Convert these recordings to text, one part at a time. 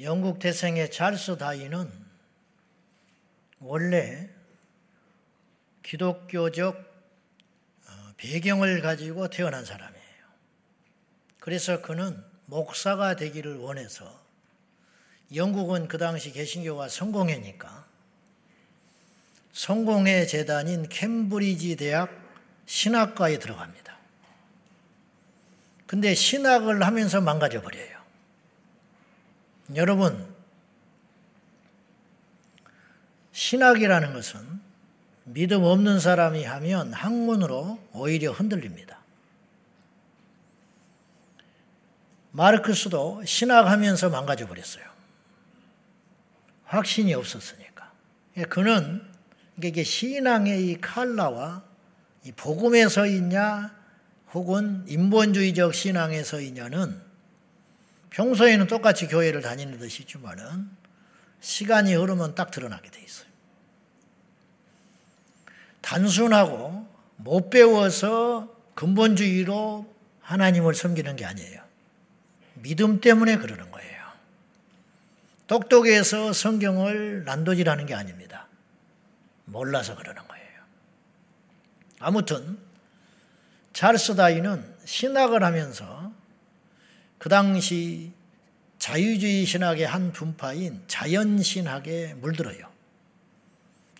영국 태생의 찰스 다이는 원래 기독교적 어, 배경을 가지고 태어난 사람이에요. 그래서 그는 목사가 되기를 원해서 영국은 그 당시 개신교가 성공회니까 성공회 재단인 캠브리지 대학 신학과에 들어갑니다. 근데 신학을 하면서 망가져 버려요. 여러분, 신학이라는 것은 믿음 없는 사람이 하면 학문으로 오히려 흔들립니다. 마르크스도 신학하면서 망가져 버렸어요. 확신이 없었으니까. 그는 이게 신앙의 이 칼라와 이 복음에 서 있냐 혹은 인본주의적 신앙에 서 있냐는 평소에는 똑같이 교회를 다니는 듯이지만은 시간이 흐르면 딱 드러나게 돼 있어요. 단순하고 못 배워서 근본주의로 하나님을 섬기는 게 아니에요. 믿음 때문에 그러는 거예요. 똑똑해서 성경을 난도질하는 게 아닙니다. 몰라서 그러는 거예요. 아무튼 찰스 다이는 신학을 하면서 그 당시 자유주의 신학의 한 분파인 자연신학에 물들어요.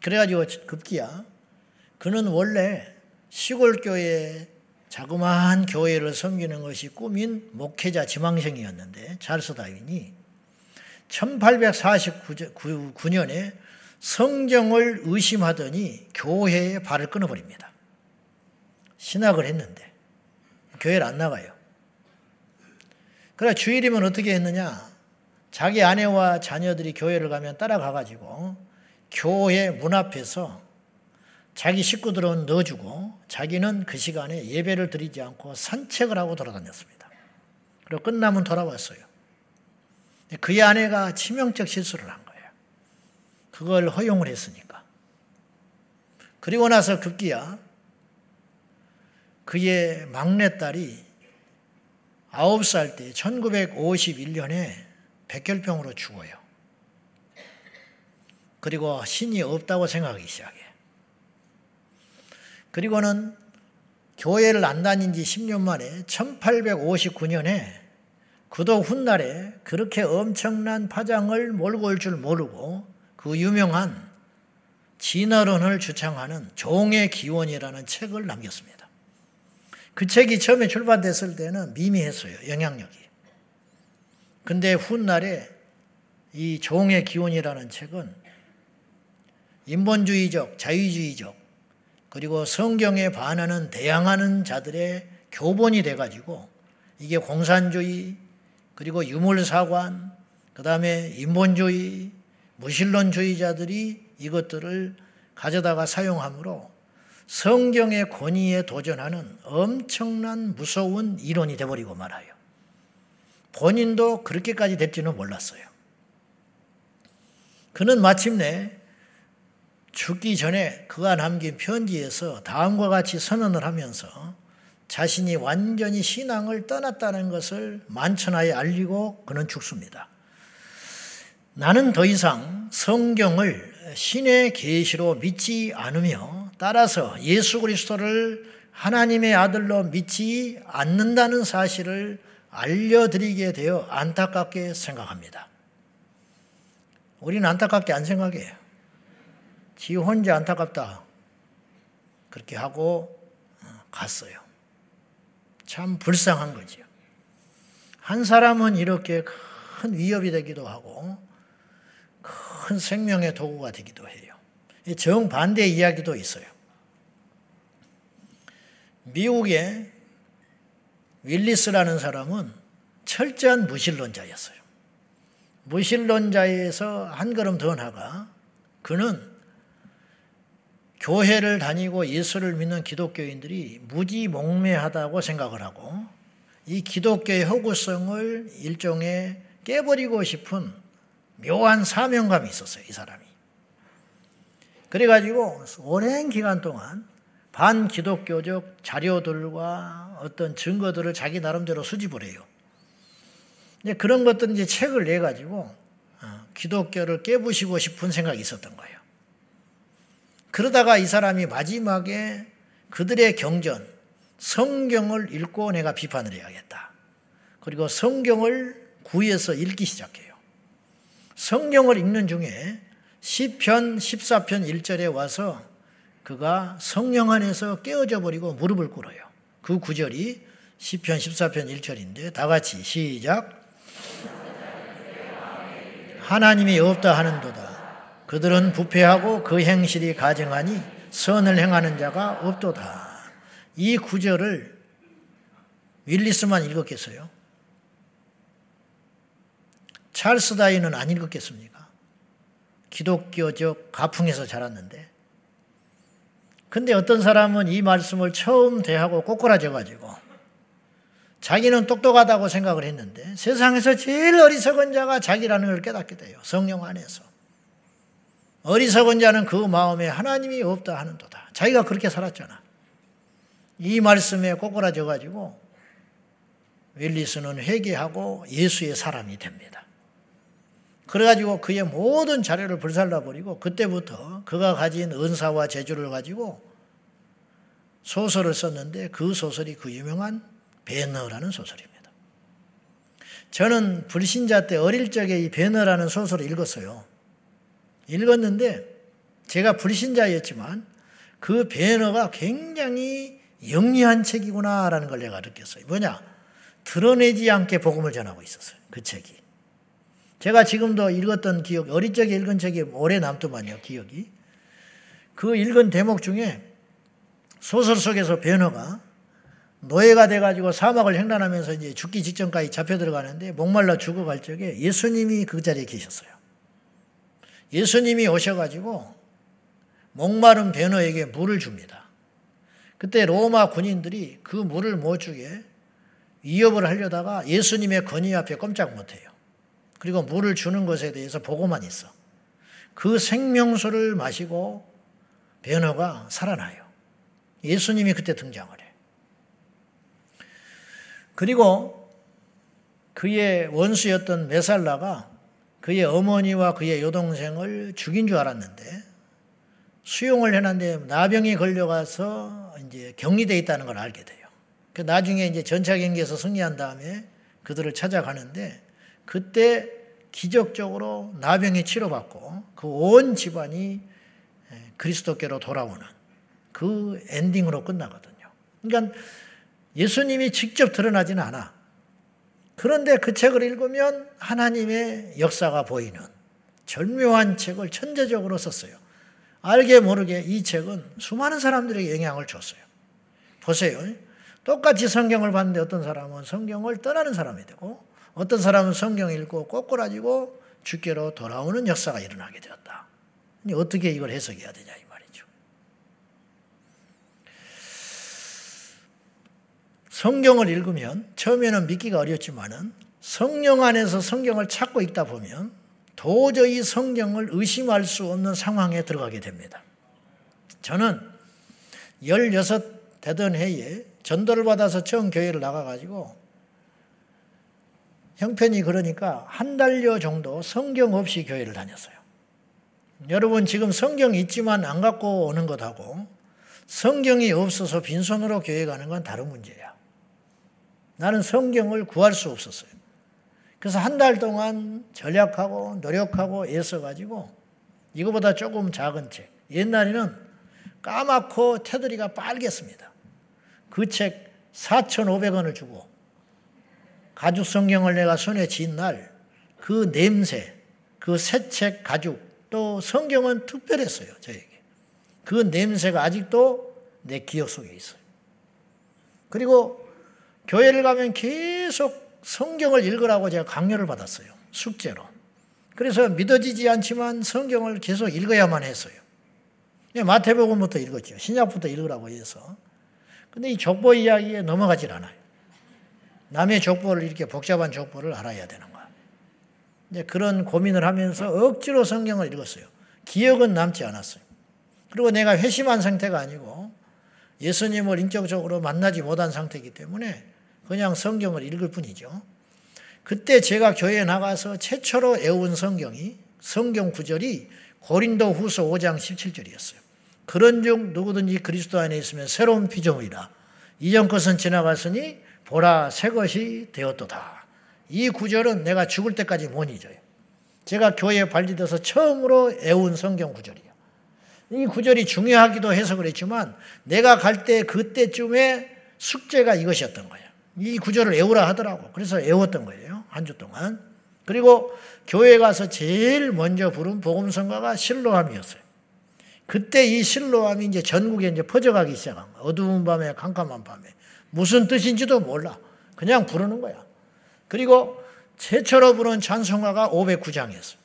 그래가지고 급기야 그는 원래 시골교회 자그마한 교회를 섬기는 것이 꿈인 목회자 지망생이었는데 찰스 다윈이 1849년에 성경을 의심하더니 교회에 발을 끊어버립니다. 신학을 했는데 교회를 안 나가요. 그래 주일이면 어떻게 했느냐? 자기 아내와 자녀들이 교회를 가면 따라가가지고 교회 문 앞에서 자기 식구들은 넣어주고 자기는 그 시간에 예배를 드리지 않고 산책을 하고 돌아다녔습니다. 그리고 끝나면 돌아왔어요. 그의 아내가 치명적 실수를 한 거예요. 그걸 허용을 했으니까. 그리고 나서 급기야 그의 막내딸이 9살 때 1951년에 백혈병으로 죽어요. 그리고 신이 없다고 생각하기 시작해. 그리고는 교회를 안 다닌 지 10년 만에 1859년에 그도 훗날에 그렇게 엄청난 파장을 몰고 올 줄 모르고 그 유명한 진화론을 주창하는 종의 기원이라는 책을 남겼습니다. 그 책이 처음에 출판됐을 때는 미미했어요. 영향력이. 근데 훗날에 이 종의 기원이라는 책은 인본주의적, 자유주의적, 그리고 성경에 반하는 대항하는 자들의 교본이 돼가지고 이게 공산주의, 그리고 유물사관, 그 다음에 인본주의, 무신론주의자들이 이것들을 가져다가 사용함으로 성경의 권위에 도전하는 엄청난 무서운 이론이 되버리고 말아요. 본인도 그렇게까지 될지는 몰랐어요. 그는 마침내 죽기 전에 그가 남긴 편지에서 다음과 같이 선언을 하면서 자신이 완전히 신앙을 떠났다는 것을 만천하에 알리고 그는 죽습니다. 나는 더 이상 성경을 신의 계시로 믿지 않으며 따라서 예수 그리스도를 하나님의 아들로 믿지 않는다는 사실을 알려드리게 되어 안타깝게 생각합니다. 우리는 안타깝게 안 생각해요. 지 혼자 안타깝다. 그렇게 하고 어, 갔어요. 참 불쌍한 거죠. 한 사람은 이렇게 큰 위협이 되기도 하고 큰 생명의 도구가 되기도 해요. 정반대 이야기도 있어요. 미국의 윌리스라는 사람은 철저한 무신론자였어요. 무신론자에서 한 걸음 더 나가 그는 교회를 다니고 예수를 믿는 기독교인들이 무지몽매하다고 생각을 하고 이 기독교의 허구성을 일종의 깨버리고 싶은 묘한 사명감이 있었어요, 이 사람이. 그래가지고 오랜 기간 동안 반기독교적 자료들과 어떤 증거들을 자기 나름대로 수집을 해요. 이제 그런 것들 이제 책을 내 가지고 어, 기독교를 깨부시고 싶은 생각이 있었던 거예요. 그러다가 이 사람이 마지막에 그들의 경전, 성경을 읽고 내가 비판을 해야겠다. 그리고 성경을 구해서 읽기 시작해요. 성경을 읽는 중에 시편 14편 1절에 와서 그가 성령 안에서 깨어져 버리고 무릎을 꿇어요. 그 구절이 시편 14편 1절인데 다 같이 시작 하나님이 없다 하는도다. 그들은 부패하고 그 행실이 가증하니 선을 행하는 자가 없도다. 이 구절을 윌리스만 읽었겠어요? 찰스 다이는 안 읽었겠습니까? 기독교적 가풍에서 자랐는데. 근데 어떤 사람은 이 말씀을 처음 대하고 꼬꾸라져 가지고 자기는 똑똑하다고 생각을 했는데 세상에서 제일 어리석은 자가 자기라는 걸 깨닫게 돼요. 성령 안에서. 어리석은 자는 그 마음에 하나님이 없다 하는도다. 자기가 그렇게 살았잖아. 이 말씀에 꼬꾸라져 가지고 윌리스는 회개하고 예수의 사람이 됩니다. 그래가지고 그의 모든 자료를 불살라 버리고 그때부터 그가 가진 은사와 재주를 가지고 소설을 썼는데 그 소설이 그 유명한 베너라는 소설입니다. 저는 불신자 때 어릴 적에 이 베너라는 소설을 읽었어요. 읽었는데 제가 불신자였지만 그 베너가 굉장히 영리한 책이구나라는 걸 내가 느꼈어요. 뭐냐? 드러내지 않게 복음을 전하고 있었어요. 그 책이. 제가 지금도 읽었던 기억, 어릴 적에 읽은 책이 오래 남더만요, 기억이. 그 읽은 대목 중에 소설 속에서 베너가 노예가 돼가지고 사막을 횡단하면서 이제 죽기 직전까지 잡혀 들어가는데 목말라 죽어갈 적에 예수님이 그 자리에 계셨어요. 예수님이 오셔가지고 목마른 베너에게 물을 줍니다. 그때 로마 군인들이 그 물을 못 주게 위협을 하려다가 예수님의 건의 앞에 꼼짝 못해요. 그리고 물을 주는 것에 대해서 보고만 있어. 그 생명수를 마시고 베너가 살아나요. 예수님이 그때 등장을 해. 그리고 그의 원수였던 메살라가 그의 어머니와 그의 여동생을 죽인 줄 알았는데 수용을 해놨는데 나병이 걸려가서 이제 격리돼 있다는 걸 알게 돼요. 그 나중에 이제 전차 경기에서 승리한 다음에 그들을 찾아가는데 그때 기적적으로 나병이 치료받고 그 온 집안이 그리스도께로 돌아오는 그 엔딩으로 끝나거든요. 그러니까 예수님이 직접 드러나지는 않아. 그런데 그 책을 읽으면 하나님의 역사가 보이는 절묘한 책을 천재적으로 썼어요. 알게 모르게 이 책은 수많은 사람들에게 영향을 줬어요. 보세요. 똑같이 성경을 봤는데 어떤 사람은 성경을 떠나는 사람이 되고 어떤 사람은 성경 읽고 꼬꾸라지고 주께로 돌아오는 역사가 일어나게 되었다. 어떻게 이걸 해석해야 되냐 이 말이죠. 성경을 읽으면 처음에는 믿기가 어렵지만은 성령 안에서 성경을 찾고 있다 보면 도저히 성경을 의심할 수 없는 상황에 들어가게 됩니다. 저는 16 되던 해에 전도를 받아서 처음 교회를 나가가지고 형편이 그러니까 한 달여 정도 성경 없이 교회를 다녔어요. 여러분 지금 성경 있지만 안 갖고 오는 것하고 성경이 없어서 빈손으로 교회 가는 건 다른 문제야. 나는 성경을 구할 수 없었어요. 그래서 한 달 동안 전략하고 노력하고 애써가지고 이거보다 조금 작은 책. 옛날에는 까맣고 테두리가 빨겠습니다. 그 책 4,500원을 주고 가죽 성경을 내가 손에 쥔 날 그 냄새, 그 새책 가죽, 또 성경은 특별했어요, 저에게. 그 냄새가 아직도 내 기억 속에 있어요. 그리고 교회를 가면 계속 성경을 읽으라고 제가 강요를 받았어요. 숙제로. 그래서 믿어지지 않지만 성경을 계속 읽어야만 했어요. 마태복음부터 읽었죠. 신약부터 읽으라고 해서. 근데 이 족보 이야기에 넘어가질 않아요. 남의 족보를 이렇게 복잡한 족보를 알아야 되는 거야. 이제 그런 고민을 하면서 억지로 성경을 읽었어요. 기억은 남지 않았어요. 그리고 내가 회심한 상태가 아니고 예수님을 인격적으로 만나지 못한 상태이기 때문에 그냥 성경을 읽을 뿐이죠. 그때 제가 교회에 나가서 최초로 애운 성경이 성경 구절이 고린도 후서 5장 17절이었어요. 그런 중 누구든지 그리스도 안에 있으면 새로운 피조물이라. 이전 것은 지나갔으니 보라 새 것이 되었도다. 이 구절은 내가 죽을 때까지 못 잊어요. 제가 교회에 발리돼서 처음으로 애운 성경 구절이에요. 이 구절이 중요하기도 해서 그랬지만 내가 갈 때 그때쯤에 숙제가 이것이었던 거예요. 이 구절을 애우라 하더라고. 그래서 애웠던 거예요. 한 주 동안. 그리고 교회 가서 제일 먼저 부른 복음성가가 실로함이었어요. 그때 이 실로함이 이제 전국에 이제 퍼져가기 시작한 거야. 어두운 밤에 캄캄한 밤에. 무슨 뜻인지도 몰라. 그냥 부르는 거야. 그리고 최초로 부른 찬송가가 509장이었어요.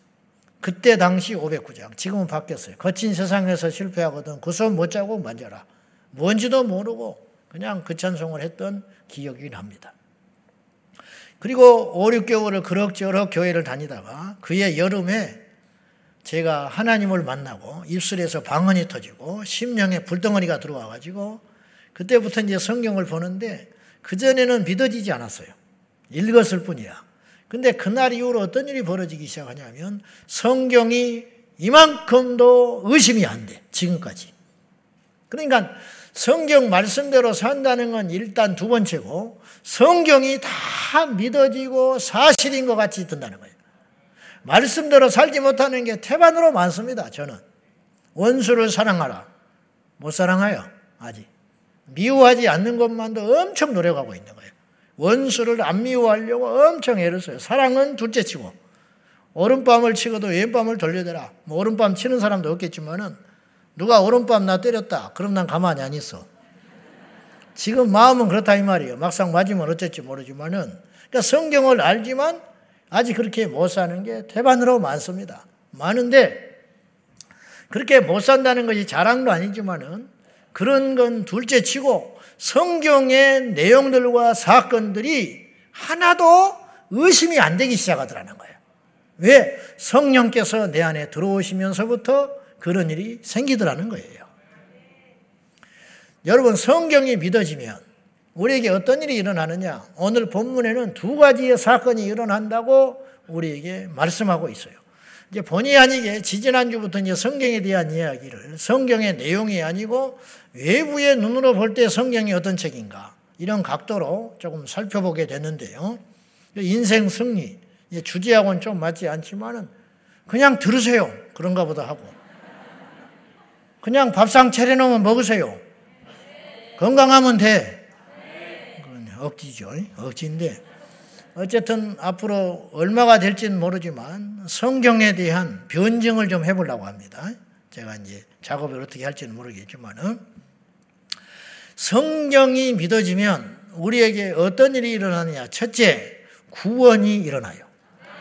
그때 당시 509장. 지금은 바뀌었어요. 거친 세상에서 실패하거든. 그 손 못 자고 만져라. 뭔지도 모르고 그냥 그 찬송을 했던 기억이 납니다. 그리고 5, 6개월을 그럭저럭 교회를 다니다가 그해 여름에 제가 하나님을 만나고 입술에서 방언이 터지고 심령에 불덩어리가 들어와 가지고 그때부터 이제 성경을 보는데 그전에는 믿어지지 않았어요. 읽었을 뿐이야. 근데 그날 이후로 어떤 일이 벌어지기 시작하냐면 성경이 이만큼도 의심이 안 돼. 지금까지. 그러니까 성경 말씀대로 산다는 건 일단 두 번째고 성경이 다 믿어지고 사실인 것 같이 든다는 거예요. 말씀대로 살지 못하는 게 태반으로 많습니다. 저는 원수를 사랑하라. 못 사랑해요. 아직. 미워하지 않는 것만도 엄청 노력하고 있는 거예요. 원수를 안 미워하려고 엄청 애를 써요. 사랑은 둘째 치고 오른밤을 치고도 왼밤을 돌려대라. 뭐 오른밤 치는 사람도 없겠지만은 누가 오른밤 나 때렸다. 그럼 난 가만히 안 있어. 지금 마음은 그렇다 이 말이에요. 막상 맞으면 어쩔지 모르지만은 그러니까 성경을 알지만 아직 그렇게 못 사는 게 대반으로 많습니다. 많은데 그렇게 못 산다는 것이 자랑도 아니지만은 그런 건 둘째 치고 성경의 내용들과 사건들이 하나도 의심이 안 되기 시작하더라는 거예요. 왜? 성령께서 내 안에 들어오시면서부터 그런 일이 생기더라는 거예요. 여러분 성경이 믿어지면 우리에게 어떤 일이 일어나느냐? 오늘 본문에는 두 가지의 사건이 일어난다고 우리에게 말씀하고 있어요. 이제 본의 아니게 지지난주부터 이제 성경에 대한 이야기를 성경의 내용이 아니고 외부의 눈으로 볼 때 성경이 어떤 책인가 이런 각도로 조금 살펴보게 되는데요. 인생 승리 주제하고는 좀 맞지 않지만은 그냥 들으세요. 그런가 보다 하고 그냥 밥상 차려놓으면 먹으세요. 건강하면 돼. 억지죠. 억지인데. 어쨌든 앞으로 얼마가 될지는 모르지만 성경에 대한 변증을 좀 해보려고 합니다. 제가 이제 작업을 어떻게 할지는 모르겠지만 성경이 믿어지면 우리에게 어떤 일이 일어나느냐. 첫째, 구원이 일어나요.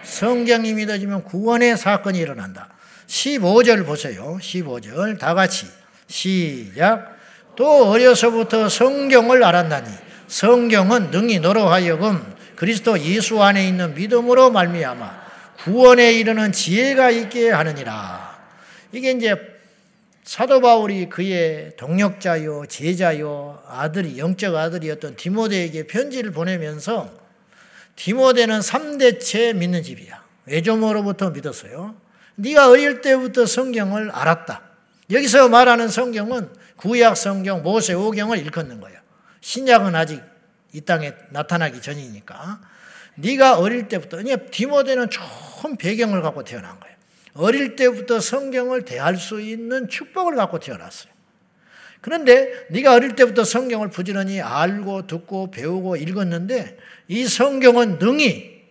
성경이 믿어지면 구원의 사건이 일어난다. 15절 보세요. 15절 다 같이 시작. 또 어려서부터 성경을 알았나니 성경은 능히 너로 하여금 그리스도 예수 안에 있는 믿음으로 말미암아 구원에 이르는 지혜가 있게 하느니라. 이게 이제 사도 바울이 그의 동력자요, 제자요, 아들이 영적 아들이었던 디모데에게 편지를 보내면서 디모데는 3대째 믿는 집이야. 외조모로부터 믿었어요. 네가 어릴 때부터 성경을 알았다. 여기서 말하는 성경은 구약 성경, 모세 오경을 일컫는 거예요. 신약은 아직 이 땅에 나타나기 전이니까. 네가 어릴 때부터 디모데는 좋은 배경을 갖고 태어난 거예요. 어릴 때부터 성경을 대할 수 있는 축복을 갖고 태어났어요. 그런데 네가 어릴 때부터 성경을 부지런히 알고 듣고 배우고 읽었는데 이 성경은 능히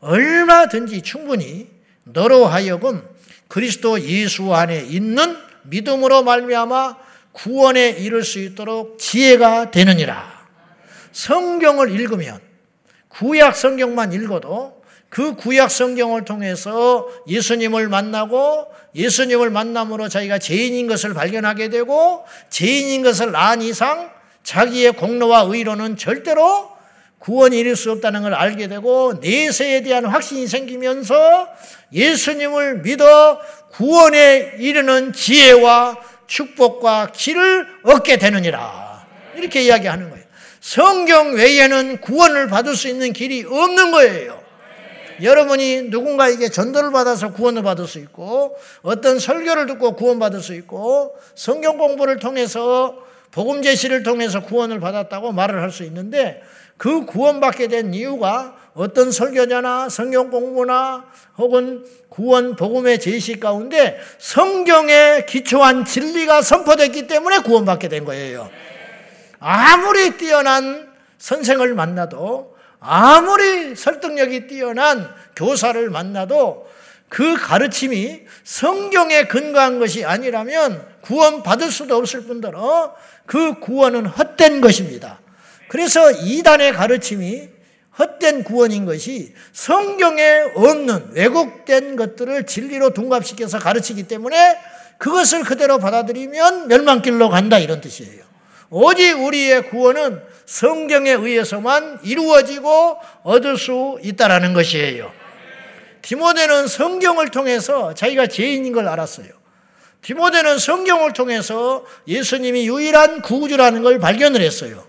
얼마든지 충분히 너로 하여금 그리스도 예수 안에 있는 믿음으로 말미암아 구원에 이를 수 있도록 지혜가 되느니라. 성경을 읽으면 구약 성경만 읽어도 그 구약 성경을 통해서 예수님을 만나고 예수님을 만남으로 자기가 죄인인 것을 발견하게 되고 죄인인 것을 안 이상 자기의 공로와 의로는 절대로 구원이 이룰 수 없다는 걸 알게 되고 내세에 대한 확신이 생기면서 예수님을 믿어 구원에 이르는 지혜와 축복과 길을 얻게 되느니라. 이렇게 이야기하는 거예요. 성경 외에는 구원을 받을 수 있는 길이 없는 거예요. 여러분이 누군가에게 전도를 받아서 구원을 받을 수 있고 어떤 설교를 듣고 구원받을 수 있고 성경 공부를 통해서 복음 제시를 통해서 구원을 받았다고 말을 할 수 있는데 그 구원받게 된 이유가 어떤 설교자나 성경 공부나 혹은 구원 복음의 제시 가운데 성경에 기초한 진리가 선포됐기 때문에 구원받게 된 거예요. 아무리 뛰어난 선생을 만나도 아무리 설득력이 뛰어난 교사를 만나도 그 가르침이 성경에 근거한 것이 아니라면 구원받을 수도 없을 뿐더러 그 구원은 헛된 것입니다. 그래서 이단의 가르침이 헛된 구원인 것이 성경에 없는 왜곡된 것들을 진리로 둔갑시켜서 가르치기 때문에 그것을 그대로 받아들이면 멸망길로 간다 이런 뜻이에요. 오직 우리의 구원은 성경에 의해서만 이루어지고 얻을 수 있다라는 것이에요. 디모데는 성경을 통해서 자기가 죄인인 걸 알았어요. 디모데는 성경을 통해서 예수님이 유일한 구주라는 걸 발견을 했어요.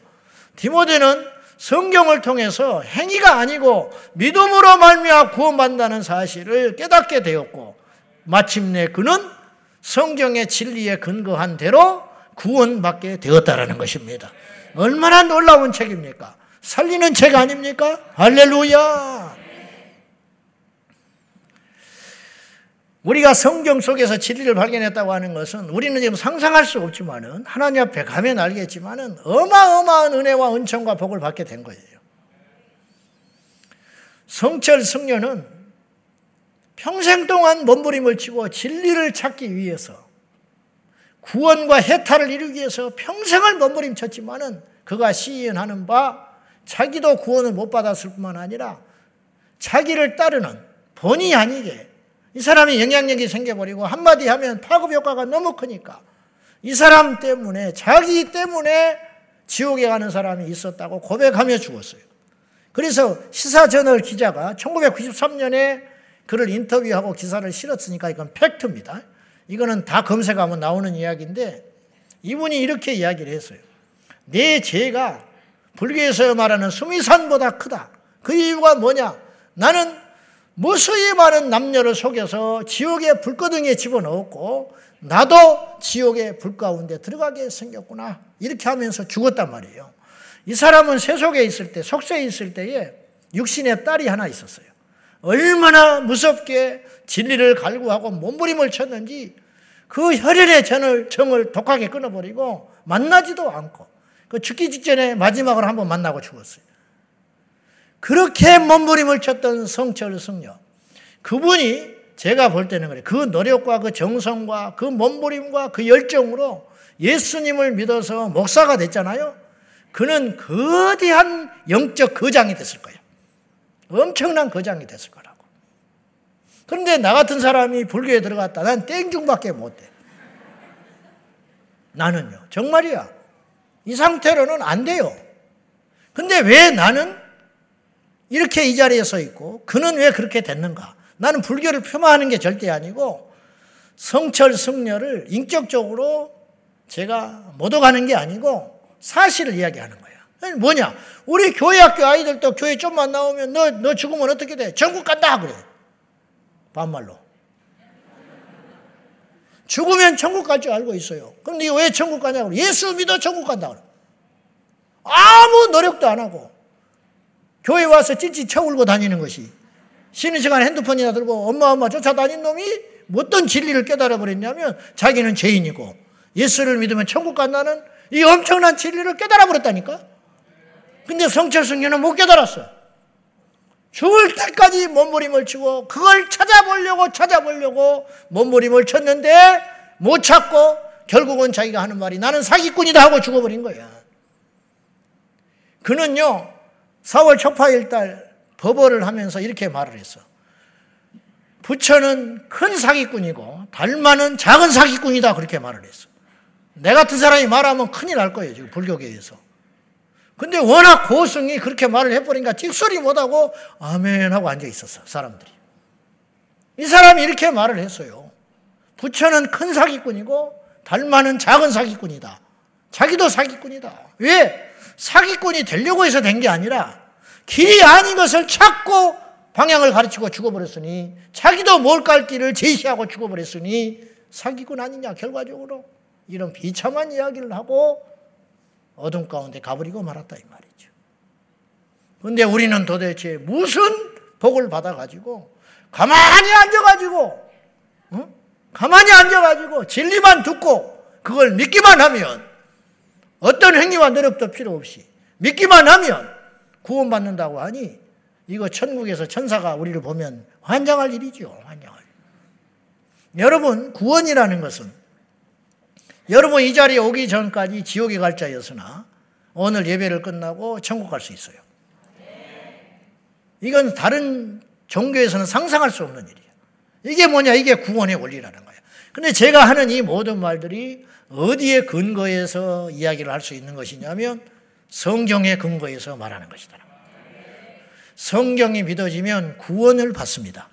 디모데는 성경을 통해서 행위가 아니고 믿음으로 말미암아 구원받는다는 사실을 깨닫게 되었고 마침내 그는 성경의 진리에 근거한 대로 구원받게 되었다라는 것입니다. 얼마나 놀라운 책입니까? 살리는 책 아닙니까? 할렐루야! 우리가 성경 속에서 진리를 발견했다고 하는 것은 우리는 지금 상상할 수 없지만은 하나님 앞에 가면 알겠지만은 어마어마한 은혜와 은총과 복을 받게 된 거예요. 성철 승려는 평생 동안 몸부림을 치고 진리를 찾기 위해서 구원과 해탈을 이루기 위해서 평생을 몸부림쳤지만은 그가 시인하는 바 자기도 구원을 못 받았을 뿐만 아니라 자기를 따르는 본의 아니게 이 사람이 영향력이 생겨버리고 한마디 하면 파급 효과가 너무 크니까 이 사람 때문에 자기 때문에 지옥에 가는 사람이 있었다고 고백하며 죽었어요. 그래서 시사저널 기자가 1993년에 그를 인터뷰하고 기사를 실었으니까 이건 팩트입니다. 이거는 다 검색하면 나오는 이야기인데 이분이 이렇게 이야기를 했어요. 내 죄가 불교에서 말하는 수미산보다 크다. 그 이유가 뭐냐? 나는 무수히 많은 남녀를 속여서 지옥의 불거등에 집어넣었고 나도 지옥의 불 가운데 들어가게 생겼구나. 이렇게 하면서 죽었단 말이에요. 이 사람은 세속에 있을 때, 속세에 있을 때에 육신의 딸이 하나 있었어요. 얼마나 무섭게 진리를 갈구하고 몸부림을 쳤는지 그 혈연의 정을, 정을 독하게 끊어버리고 만나지도 않고 그 죽기 직전에 마지막으로 한번 만나고 죽었어요. 그렇게 몸부림을 쳤던 성철 승려. 그분이 제가 볼 때는 그래. 그 노력과 그 정성과 그 몸부림과 그 열정으로 예수님을 믿어서 목사가 됐잖아요. 그는 거대한 영적 거장이 됐을 거예요. 엄청난 거장이 됐을 거라고. 그런데 나 같은 사람이 불교에 들어갔다. 난 땡중밖에 못 돼. 나는요. 정말이야. 이 상태로는 안 돼요. 근데 왜 나는 이렇게 이 자리에 서 있고 그는 왜 그렇게 됐는가? 나는 불교를 폄하하는 게 절대 아니고 성철 승려를 인격적으로 제가 못 오가는 게 아니고 사실을 이야기하는 거야. 뭐냐? 우리 교회 학교 아이들도 교회 좀만 나오면 너, 너 죽으면 어떻게 돼? 전국 간다! 그래. 반말로. 죽으면 천국 갈 줄 알고 있어요. 그럼 네가 왜 천국 가냐고. 예수 믿어 천국 간다. 아무 노력도 안 하고. 교회 와서 찌찌 쳐울고 다니는 것이 쉬는 시간에 핸드폰이나 들고 엄마 엄마 쫓아다닌 놈이 어떤 진리를 깨달아 버렸냐면 자기는 죄인이고 예수를 믿으면 천국 간다는 이 엄청난 진리를 깨달아 버렸다니까. 근데 성철 성녀는 못 깨달았어. 죽을 때까지 몸부림을 치고 그걸 찾아보려고 찾아보려고 몸부림을 쳤는데 못 찾고 결국은 자기가 하는 말이 나는 사기꾼이다 하고 죽어버린 거야. 그는요 4월 초파일 달 법어를 하면서 이렇게 말을 했어. 부처는 큰 사기꾼이고 달마는 작은 사기꾼이다 그렇게 말을 했어. 내 같은 사람이 말하면 큰일 날 거예요 지금 불교계에서. 근데 워낙 고승이 그렇게 말을 해버리니까 틱소리 못하고 아멘 하고 앉아 있었어 사람들이. 이 사람이 이렇게 말을 했어요. 부처는 큰 사기꾼이고 달마는 작은 사기꾼이다. 자기도 사기꾼이다. 왜? 사기꾼이 되려고 해서 된 게 아니라 길이 아닌 것을 찾고 방향을 가르치고 죽어버렸으니 자기도 몰갈 길을 제시하고 죽어버렸으니 사기꾼 아니냐 결과적으로 이런 비참한 이야기를 하고 어둠 가운데 가버리고 말았다 이 말이죠. 그런데 우리는 도대체 무슨 복을 받아가지고 가만히 앉아가지고 어? 가만히 앉아가지고 진리만 듣고 그걸 믿기만 하면 어떤 행위와 노력도 필요 없이 믿기만 하면 구원받는다고 하니 이거 천국에서 천사가 우리를 보면 환장할 일이죠. 환장할 일. 여러분 구원이라는 것은 여러분 이 자리에 오기 전까지 지옥에 갈 자였으나 오늘 예배를 끝나고 천국 갈 수 있어요. 이건 다른 종교에서는 상상할 수 없는 일이에요. 이게 뭐냐? 이게 구원의 원리라는 거예요. 근데 제가 하는 이 모든 말들이 어디에 근거해서 이야기를 할 수 있는 것이냐면 성경의 근거에서 말하는 것이다. 성경이 믿어지면 구원을 받습니다.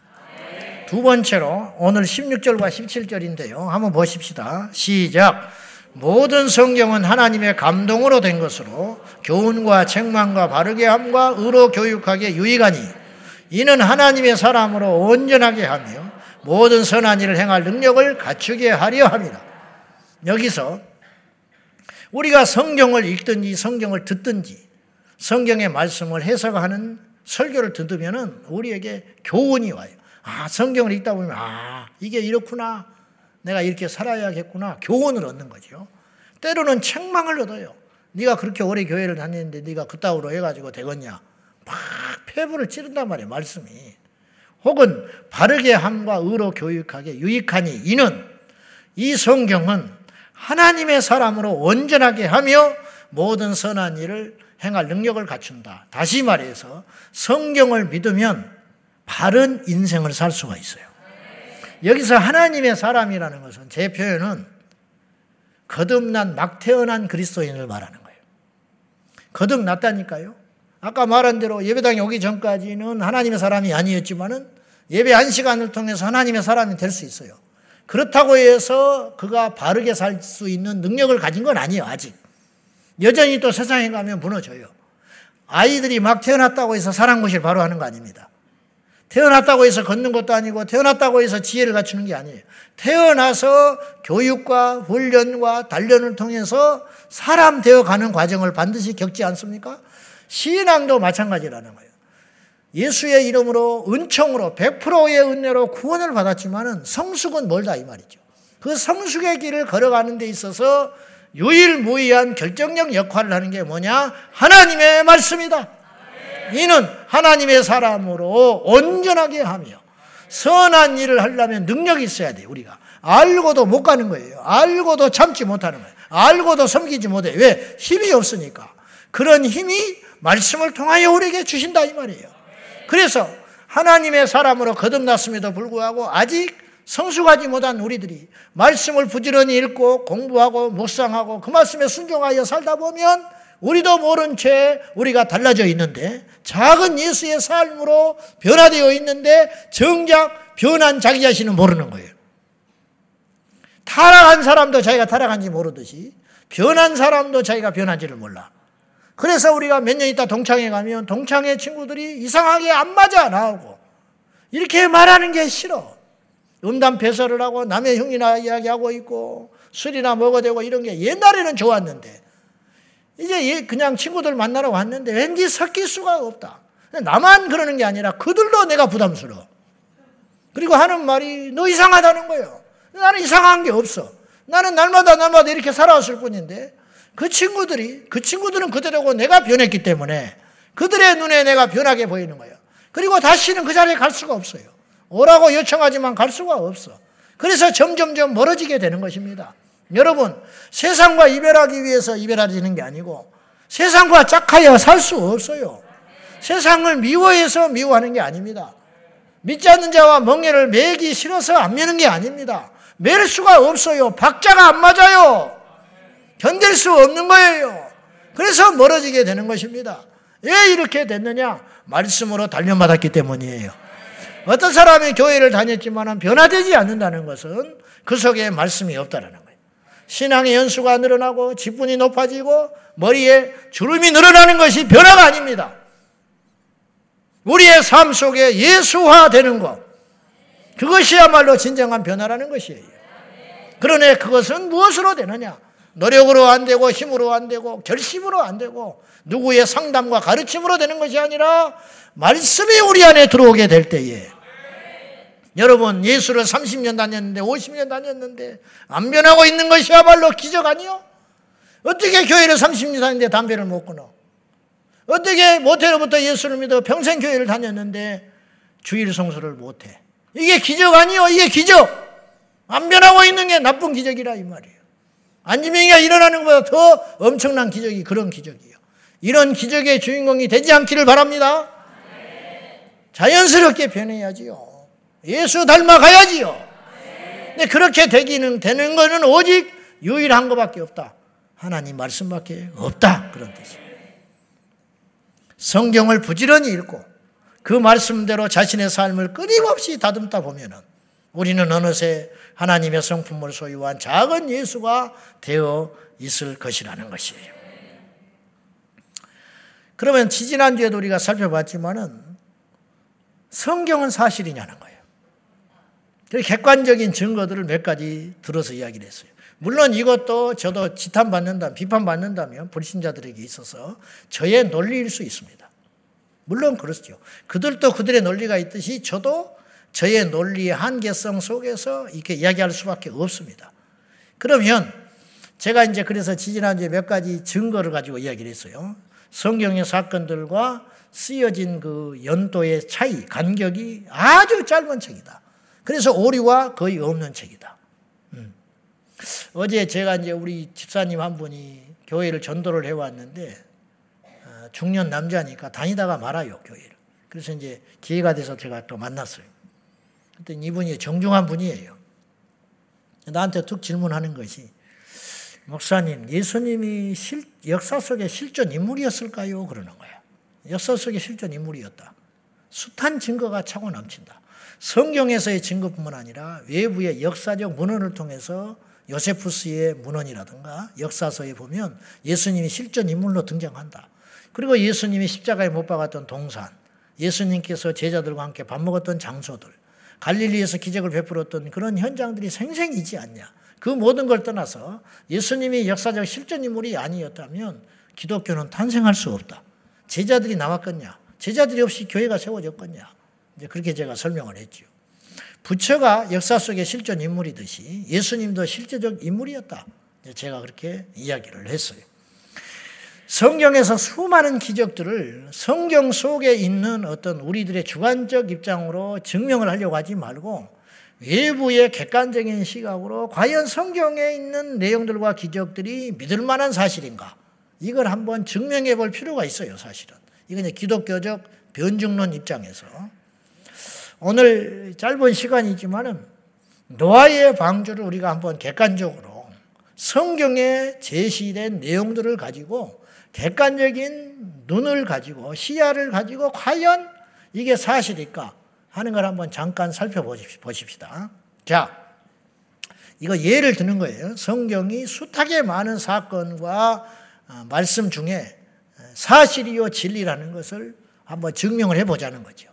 두 번째로 오늘 16절과 17절인데요. 한번 보십시다. 시작. 모든 성경은 하나님의 감동으로 된 것으로 교훈과 책망과 바르게 함과 의로 교육하게 유익하니 이는 하나님의 사람으로 온전하게 하며 모든 선한 일을 행할 능력을 갖추게 하려 합니다. 여기서 우리가 성경을 읽든지 성경을 듣든지 성경의 말씀을 해석하는 설교를 듣으면 우리에게 교훈이 와요. 아, 성경을 읽다 보면, 아, 이게 이렇구나. 내가 이렇게 살아야겠구나. 교훈을 얻는 거죠. 때로는 책망을 얻어요. 네가 그렇게 오래 교회를 다니는데 네가 그따위로 해가지고 되겠냐. 막 폐부를 찌른단 말이에요. 말씀이. 혹은 바르게 함과 의로 교육하게 유익하니 이는 이 성경은 하나님의 사람으로 온전하게 하며 모든 선한 일을 행할 능력을 갖춘다. 다시 말해서 성경을 믿으면 바른 인생을 살 수가 있어요. 여기서 하나님의 사람이라는 것은 제 표현은 거듭난 막 태어난 그리스도인을 말하는 거예요. 거듭났다니까요. 아까 말한 대로 예배당에 오기 전까지는 하나님의 사람이 아니었지만은 예배 한 시간을 통해서 하나님의 사람이 될 수 있어요. 그렇다고 해서 그가 바르게 살 수 있는 능력을 가진 건 아니에요, 아직. 여전히 또 세상에 가면 무너져요. 아이들이 막 태어났다고 해서 사랑 것을 바로 하는 거 아닙니다. 태어났다고 해서 걷는 것도 아니고 태어났다고 해서 지혜를 갖추는 게 아니에요. 태어나서 교육과 훈련과 단련을 통해서 사람 되어 가는 과정을 반드시 겪지 않습니까? 신앙도 마찬가지라는 거예요. 예수의 이름으로 은총으로 100%의 은혜로 구원을 받았지만은 성숙은 멀다 이 말이죠. 그 성숙의 길을 걸어가는 데 있어서 유일무이한 결정적 역할을 하는 게 뭐냐? 하나님의 말씀이다. 이는 하나님의 사람으로 온전하게 하며 선한 일을 하려면 능력이 있어야 돼 우리가 알고도 못 가는 거예요. 알고도 참지 못하는 거예요. 알고도 섬기지 못해. 왜? 힘이 없으니까. 그런 힘이 말씀을 통하여 우리에게 주신다 이 말이에요. 그래서 하나님의 사람으로 거듭났음에도 불구하고 아직 성숙하지 못한 우리들이 말씀을 부지런히 읽고 공부하고 묵상하고 그 말씀에 순종하여 살다 보면 우리도 모른 채 우리가 달라져 있는데 작은 예수의 삶으로 변화되어 있는데 정작 변한 자기 자신은 모르는 거예요. 타락한 사람도 자기가 타락한지 모르듯이 변한 사람도 자기가 변한지를 몰라. 그래서 우리가 몇 년 있다 동창회 가면 동창회 친구들이 이상하게 안 맞아 나오고 이렇게 말하는 게 싫어. 음담 배설을 하고 남의 형이나 이야기하고 있고 술이나 먹어대고 이런 게 옛날에는 좋았는데 이제 그냥 친구들 만나러 왔는데 왠지 섞일 수가 없다. 나만 그러는 게 아니라 그들도 내가 부담스러워. 그리고 하는 말이 너 이상하다는 거예요. 나는 이상한 게 없어. 나는 날마다 날마다 이렇게 살아왔을 뿐인데 그 친구들이 그 친구들은 그대로고 내가 변했기 때문에 그들의 눈에 내가 변하게 보이는 거예요. 그리고 다시는 그 자리에 갈 수가 없어요. 오라고 요청하지만 갈 수가 없어. 그래서 점점점 멀어지게 되는 것입니다. 여러분, 세상과 이별하기 위해서 이별하지는 게 아니고 세상과 짝하여 살 수 없어요. 세상을 미워해서 미워하는 게 아닙니다. 믿지 않는 자와 멍해를 매기 싫어서 안 매는 게 아닙니다. 맬 수가 없어요. 박자가 안 맞아요. 견딜 수 없는 거예요. 그래서 멀어지게 되는 것입니다. 왜 이렇게 됐느냐? 말씀으로 단련받았기 때문이에요. 어떤 사람이 교회를 다녔지만 변화되지 않는다는 것은 그 속에 말씀이 없다는 거예요. 신앙의 연수가 늘어나고 직분이 높아지고 머리에 주름이 늘어나는 것이 변화가 아닙니다. 우리의 삶 속에 예수화되는 것. 그것이야말로 진정한 변화라는 것이에요. 그러네 그것은 무엇으로 되느냐? 노력으로 안 되고 힘으로 안 되고 결심으로 안 되고 누구의 상담과 가르침으로 되는 것이 아니라 말씀이 우리 안에 들어오게 될 때에 여러분 예수를 30년 다녔는데 50년 다녔는데 안 변하고 있는 것이야말로 기적 아니요? 어떻게 교회를 30년 다녔는데 담배를 못 끊어? 어떻게 모태로부터 예수를 믿어 평생 교회를 다녔는데 주일 성수를 못해? 이게 기적 아니요? 이게 기적! 안 변하고 있는 게 나쁜 기적이라 이 말이에요. 안지명이가 일어나는 것보다 더 엄청난 기적이 그런 기적이에요. 이런 기적의 주인공이 되지 않기를 바랍니다. 자연스럽게 변해야지요. 예수 닮아가야지요. 근데 그렇게 되기는 되는 것은 오직 유일한 것밖에 없다. 하나님 말씀밖에 없다. 그런 뜻이에요. 성경을 부지런히 읽고 그 말씀대로 자신의 삶을 끊임없이 다듬다 보면은 우리는 어느새 하나님의 성품을 소유한 작은 예수가 되어 있을 것이라는 것이에요. 그러면 지지난주에도 우리가 살펴봤지만은 성경은 사실이냐는 거예요. 객관적인 증거들을 몇 가지 들어서 이야기를 했어요. 물론 이것도 저도 지탄받는다, 비판받는다면 불신자들에게 있어서 저의 논리일 수 있습니다. 물론 그렇죠. 그들도 그들의 논리가 있듯이 저도 저의 논리의 한계성 속에서 이렇게 이야기할 수밖에 없습니다. 그러면 제가 이제 그래서 지지난주에 몇 가지 증거를 가지고 이야기를 했어요. 성경의 사건들과 쓰여진 그 연도의 차이, 간격이 아주 짧은 책이다. 그래서 오류가 거의 없는 책이다. 음. 어제 제가 이제 우리 집사님 한 분이 교회를 전도를 해왔는데 어, 중년 남자니까 다니다가 말아요 교회를. 그래서 이제 기회가 돼서 제가 또 만났어요. 그때 이분이 정중한 분이에요. 나한테 툭 질문하는 것이 목사님 예수님이 실, 역사 속의 실존 인물이었을까요? 그러는 거야. 역사 속의 실존 인물이었다. 숱한 증거가 차고 넘친다. 성경에서의 증거뿐만 아니라 외부의 역사적 문헌을 통해서 요세푸스의 문헌이라든가 역사서에 보면 예수님이 실존 인물로 등장한다. 그리고 예수님이 십자가에 못 박았던 동산, 예수님께서 제자들과 함께 밥 먹었던 장소들, 갈릴리에서 기적을 베풀었던 그런 현장들이 생생이지 않냐. 그 모든 걸 떠나서 예수님이 역사적 실존 인물이 아니었다면 기독교는 탄생할 수 없다. 제자들이 나왔겠냐? 제자들이 없이 교회가 세워졌겠냐? 이제 그렇게 제가 설명을 했죠. 부처가 역사 속의 실존 인물이듯이 예수님도 실제적 인물이었다. 제가 그렇게 이야기를 했어요. 성경에서 수많은 기적들을 성경 속에 있는 어떤 우리들의 주관적 입장으로 증명을 하려고 하지 말고 외부의 객관적인 시각으로 과연 성경에 있는 내용들과 기적들이 믿을 만한 사실인가? 이걸 한번 증명해 볼 필요가 있어요, 사실은. 이건 기독교적 변증론 입장에서. 오늘 짧은 시간이지만은 노아의 방주를 우리가 한번 객관적으로 성경에 제시된 내용들을 가지고 객관적인 눈을 가지고 시야를 가지고 과연 이게 사실일까 하는 걸 한번 잠깐 살펴보십시다. 자, 이거 예를 드는 거예요. 성경이 숱하게 많은 사건과 어, 말씀 중에 사실이요 진리라는 것을 한번 증명을 해보자는 거죠.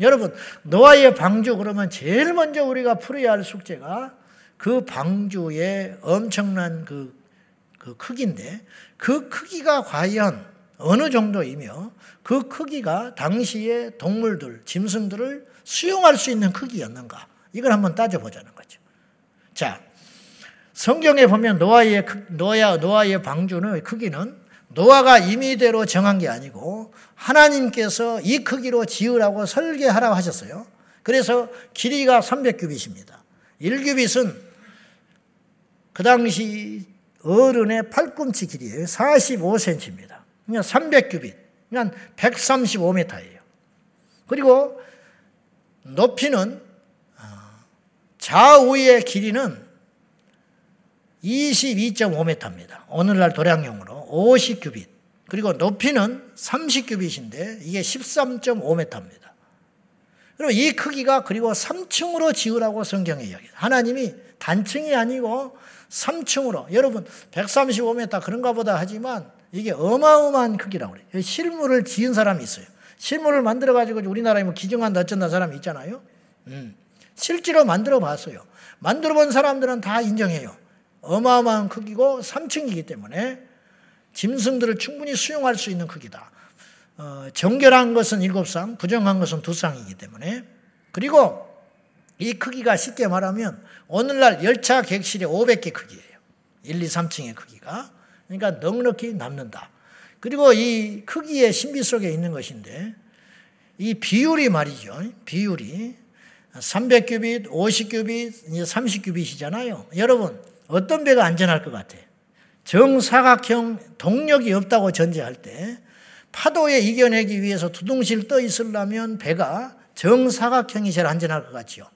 여러분, 노아의 방주 그러면 제일 먼저 우리가 풀어야 할 숙제가 그 방주의 엄청난 그, 그 크기인데 그 크기가 과연 어느 정도이며 그 크기가 당시의 동물들, 짐승들을 수용할 수 있는 크기였는가? 이걸 한번 따져보자는 거죠. 자, 성경에 보면 노아의, 노아, 노아의 방주의 크기는 노아가 임의대로 정한 게 아니고 하나님께서 이 크기로 지으라고 설계하라고 하셨어요. 그래서 길이가 300규빗입니다. 1규빗은 그 당시 어른의 팔꿈치 길이에요. 45cm입니다. 그냥 300규빗. 그냥 135m예요. 그리고 높이는 어, 좌우의 길이는 22.5m입니다. 오늘날 도량용으로 50규빗. 그리고 높이는 30규빗인데 이게 13.5m입니다. 그리고 이 크기가 그리고 3층으로 지으라고 성경에 이야기해요. 하나님이 단층이 아니고 3층으로. 여러분 135m 그런가 보다 하지만 이게 어마어마한 크기라고 그래요. 실물을 지은 사람이 있어요. 실물을 만들어 가지고 우리나라에 뭐 기증한다 어쩐다 사람이 있잖아요. 음. 실제로 만들어 봤어요. 만들어 본 사람들은 다 인정해요. 어마어마한 크기고 3층이기 때문에 짐승들을 충분히 수용할 수 있는 크기다. 어, 정결한 것은 7쌍, 부정한 것은 2쌍이기 때문에 그리고 이 크기가 쉽게 말하면 오늘날 열차 객실의 500개 크기예요. 1, 2, 3층의 크기가. 그러니까 넉넉히 남는다. 그리고 이 크기의 신비 속에 있는 것인데 이 비율이 말이죠. 비율이 300규빗, 50규빗, 30규빗이잖아요. 여러분, 어떤 배가 안전할 것 같아요? 정사각형 동력이 없다고 전제할 때 파도에 이겨내기 위해서 두둥실 떠 있으려면 배가 정사각형이 제일 안전할 것 같지요.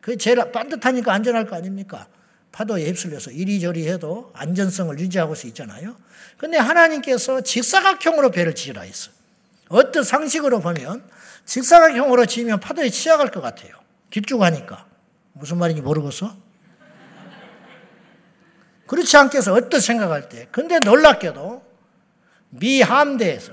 그게 제일 반듯하니까 안전할 거 아닙니까? 파도에 휩쓸려서 이리저리 해도 안전성을 유지하고 수 있잖아요. 근데 하나님께서 직사각형으로 배를 지으라 했어. 어떤 상식으로 보면 직사각형으로 지으면 파도에 취약할 것 같아요. 길쭉하니까. 무슨 말인지 모르겠어? 그렇지 않겠어. 어떤 생각할 때. 근데 놀랍게도 미 함대에서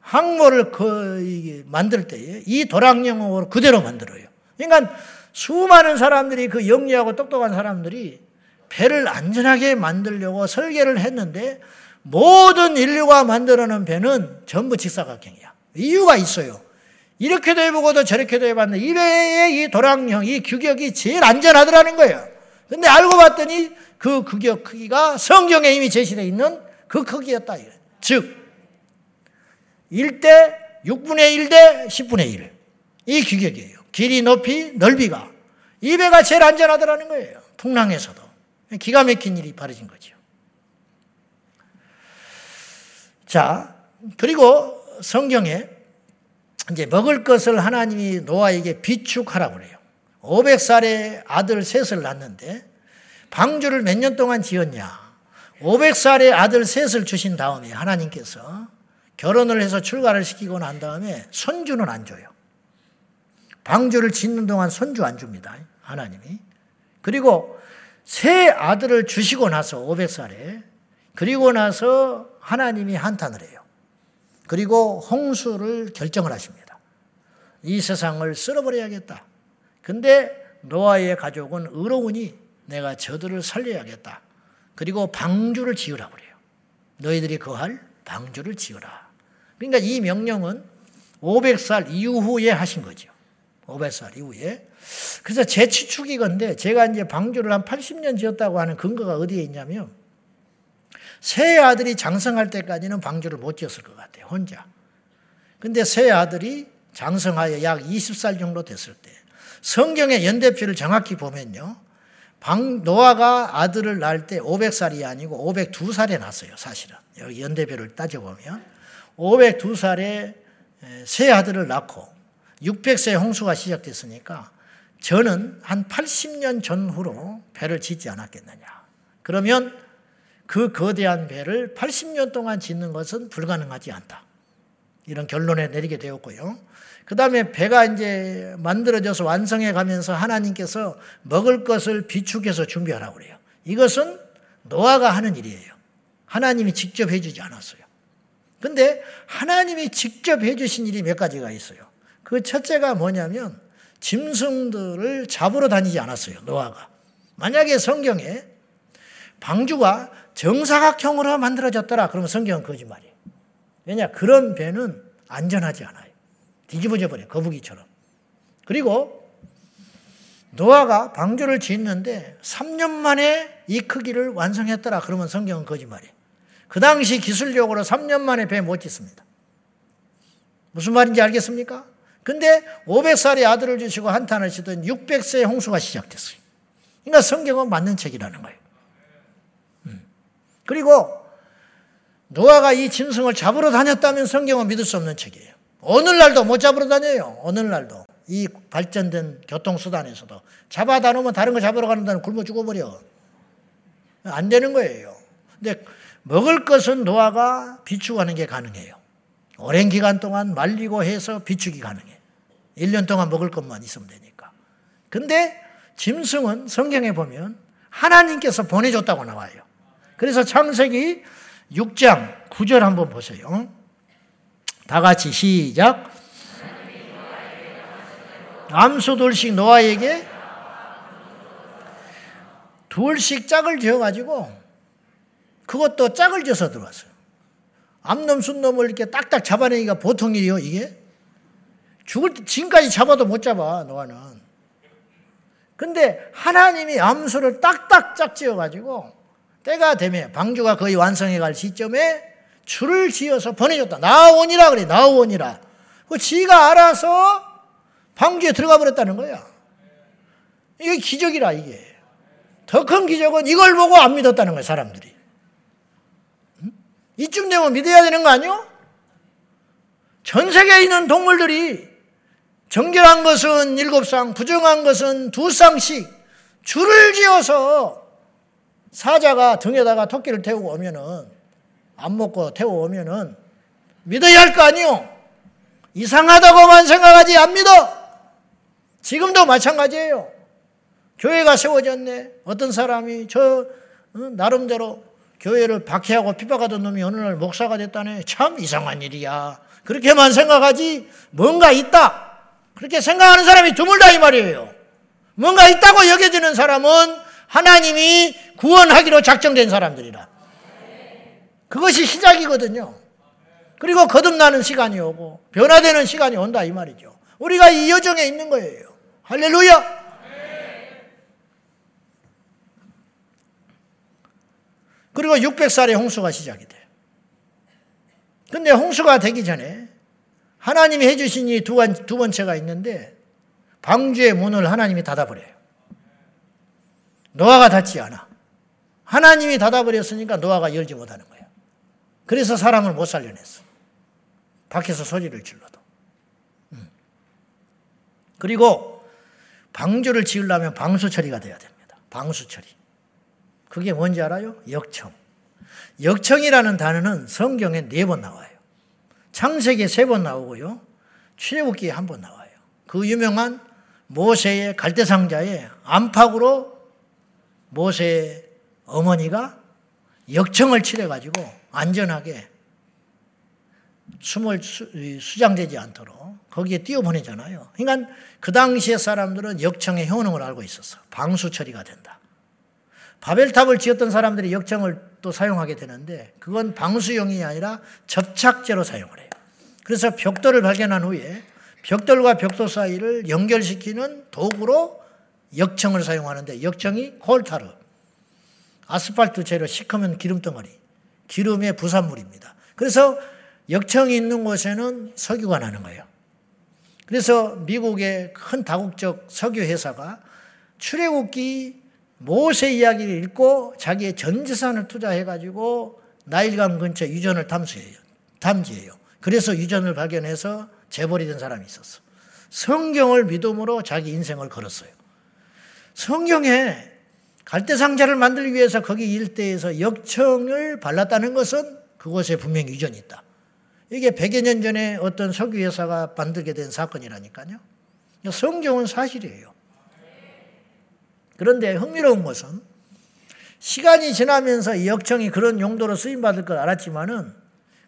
항모를 그 만들 때에 이 도랑령으로 그대로 만들어요. 그러니까 수많은 사람들이 그 영리하고 똑똑한 사람들이 배를 안전하게 만들려고 설계를 했는데 모든 인류가 만들어놓은 배는 전부 직사각형이야. 이유가 있어요. 이렇게도 해보고도 저렇게도 해봤는데 이 배의 이 도랑형, 이 규격이 제일 안전하더라는 거예요. 근데 알고 봤더니 그 규격 크기가 성경에 이미 제시되어 있는 그 크기였다. 즉, 1대 6분의 1대 10분의 1. 이 규격이에요. 길이, 높이, 넓이가. 이 배가 제일 안전하더라는 거예요. 풍랑에서도. 기가 막힌 일이 벌어진 거죠. 자, 그리고 성경에 이제 먹을 것을 하나님이 노아에게 비축하라고 그래요. 500살의 아들 셋을 낳는데 방주를 몇 년 동안 지었냐? 500살의 아들 셋을 주신 다음에 하나님께서 결혼을 해서 출가를 시키고 난 다음에 손주는 안 줘요. 방주를 짓는 동안 손주 안 줍니다. 하나님이. 그리고 새 아들을 주시고 나서 500살에 그리고 나서 하나님이 한탄을 해요. 그리고 홍수를 결정을 하십니다. 이 세상을 쓸어버려야겠다. 근데 노아의 가족은 의로우니 내가 저들을 살려야겠다. 그리고 방주를 지으라고 그래요. 너희들이 거할 방주를 지으라. 그러니까 이 명령은 500살 이후에 하신 거죠. 500살 이후에. 그래서 제 추측이건데 제가 이제 방주를 한 80년 지었다고 하는 근거가 어디에 있냐면 새 아들이 장성할 때까지는 방주를 못 지었을 것 같아요. 혼자. 근데 새 아들이 장성하여 약 20살 정도 됐을 때 성경의 연대표를 정확히 보면요. 방, 노아가 아들을 낳을 때 500살이 아니고 502살에 낳았어요. 사실은. 여기 연대표를 따져보면 502살에 새 아들을 낳고 600세 홍수가 시작됐으니까 저는 한 80년 전후로 배를 짓지 않았겠느냐. 그러면 그 거대한 배를 80년 동안 짓는 것은 불가능하지 않다. 이런 결론에 내리게 되었고요. 그 다음에 배가 이제 만들어져서 완성해 가면서 하나님께서 먹을 것을 비축해서 준비하라고 그래요. 이것은 노아가 하는 일이에요. 하나님이 직접 해주지 않았어요. 근데 하나님이 직접 해주신 일이 몇 가지가 있어요. 그 첫째가 뭐냐면 짐승들을 잡으러 다니지 않았어요. 노아가. 만약에 성경에 방주가 정사각형으로 만들어졌더라. 그러면 성경은 거짓말이에요. 왜냐? 그런 배는 안전하지 않아요. 뒤집어져 버려. 거북이처럼. 그리고 노아가 방주를 짓는데 3년 만에 이 크기를 완성했더라. 그러면 성경은 거짓말이에요. 그 당시 기술력으로 3년 만에 배 못 짓습니다. 무슨 말인지 알겠습니까? 근데 500살의 아들을 주시고 한탄을 치던 600세의 홍수가 시작됐어요. 그러니까 성경은 맞는 책이라는 거예요. 음. 그리고 노아가 이 짐승을 잡으러 다녔다면 성경은 믿을 수 없는 책이에요. 오늘날도 못 잡으러 다녀요. 오늘날도. 이 발전된 교통수단에서도. 잡아 다 놓으면 다른 거 잡으러 가는 데는 굶어 죽어버려. 안 되는 거예요. 근데 먹을 것은 노아가 비축하는 게 가능해요. 오랜 기간 동안 말리고 해서 비축이 가능해. 1년 동안 먹을 것만 있으면 되니까. 근데 짐승은 성경에 보면 하나님께서 보내줬다고 나와요. 그래서 창세기 6장 9절 한번 보세요. 다 같이 시작. 암수 둘씩 노아에게 둘씩 짝을 지어가지고 그것도 짝을 지어서 들어왔어요. 암놈, 순놈을 이렇게 딱딱 잡아내기가 보통 일이요, 이게? 죽을 때, 지금까지 잡아도 못 잡아, 노아는. 근데 하나님이 암수를 딱딱 짝 지어가지고 때가 되면 방주가 거의 완성해 갈 시점에 줄을 지어서 보내줬다. 나오니라 그래, 나오니라. 그 지가 알아서 방주에 들어가 버렸다는 거야. 이게 기적이라, 이게. 더 큰 기적은 이걸 보고 안 믿었다는 거야, 사람들이. 이쯤 되면 믿어야 되는 거 아니요? 전 세계에 있는 동물들이 정결한 것은 일곱 쌍, 부정한 것은 두 쌍씩 줄을 지어서 사자가 등에다가 토끼를 태우고 오면은 안 먹고 태워 오면은 믿어야 할 거 아니요? 이상하다고만 생각하지 안 믿어. 지금도 마찬가지예요. 교회가 세워졌네. 어떤 사람이 저 나름대로 교회를 박해하고 핍박하던 놈이 어느 날 목사가 됐다네. 참 이상한 일이야. 그렇게만 생각하지 뭔가 있다. 그렇게 생각하는 사람이 드물다 이 말이에요. 뭔가 있다고 여겨지는 사람은 하나님이 구원하기로 작정된 사람들이라. 그것이 시작이거든요. 그리고 거듭나는 시간이 오고 변화되는 시간이 온다 이 말이죠. 우리가 이 여정에 있는 거예요. 할렐루야! 그리고 600살의 홍수가 시작이 돼요. 근데 홍수가 되기 전에 하나님이 해주신 이두두 번째가 있는데 방주의 문을 하나님이 닫아버려요. 노아가 닫지 않아. 하나님이 닫아버렸으니까 노아가 열지 못하는 거예요. 그래서 사람을 못 살려냈어. 밖에서 소리를 질러도. 음. 그리고 방주를 지으려면 방수 처리가 돼야 됩니다. 방수 처리. 그게 뭔지 알아요? 역청. 역청이라는 단어는 성경에 네 번 나와요. 창세기에 세 번 나오고요. 출애굽기에 한 번 나와요. 그 유명한 모세의 갈대 상자에 안팎으로 모세의 어머니가 역청을 칠해 가지고 안전하게 숨을 수, 장되지 않도록 거기에 띄워보내잖아요. 그러니까 그 당시의 사람들은 역청의 효능을 알고 있었어. 방수 처리가 된다. 바벨탑을 지었던 사람들이 역청을 또 사용하게 되는데 그건 방수용이 아니라 접착제로 사용을 해요. 그래서 벽돌을 발견한 후에 벽돌과 벽돌 사이를 연결시키는 도구로 역청을 사용하는데 역청이 콜타르, 아스팔트 재료 시커먼 기름덩어리, 기름의 부산물입니다. 그래서 역청이 있는 곳에는 석유가 나는 거예요. 그래서 미국의 큰 다국적 석유 회사가 출애굽기 모세 이야기를 읽고 자기의 전 재산을 투자해 가지고 나일강 근처 유전을 탐수해요. 탐지해요. 그래서 유전을 발견해서 재벌이 된 사람이 있었어. 성경을 믿음으로 자기 인생을 걸었어요. 성경에 갈대상자를 만들기 위해서 거기 일대에서 역청을 발랐다는 것은 그곳에 분명히 유전이 있다. 이게 100여 년 전에 어떤 석유회사가 만들게 된 사건이라니까요. 성경은 사실이에요. 그런데 흥미로운 것은 시간이 지나면서 역청이 그런 용도로 쓰임받을 걸 알았지만은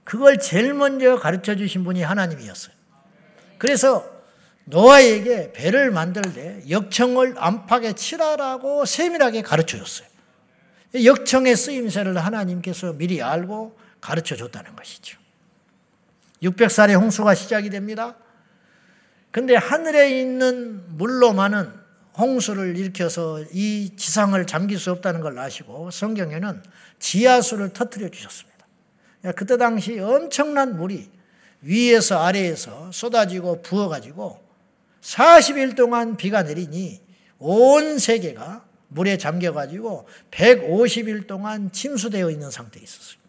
그걸 제일 먼저 가르쳐 주신 분이 하나님이었어요. 그래서 노아에게 배를 만들 때 역청을 안팎에 칠하라고 세밀하게 가르쳐 줬어요. 역청의 쓰임새를 하나님께서 미리 알고 가르쳐 줬다는 것이죠. 600살의 홍수가 시작이 됩니다. 근데 하늘에 있는 물로만은 홍수를 일으켜서 이 지상을 잠길 수 없다는 걸 아시고 성경에는 지하수를 터뜨려 주셨습니다. 그때 당시 엄청난 물이 위에서 아래에서 쏟아지고 부어가지고 40일 동안 비가 내리니 온 세계가 물에 잠겨가지고 150일 동안 침수되어 있는 상태에 있었어요.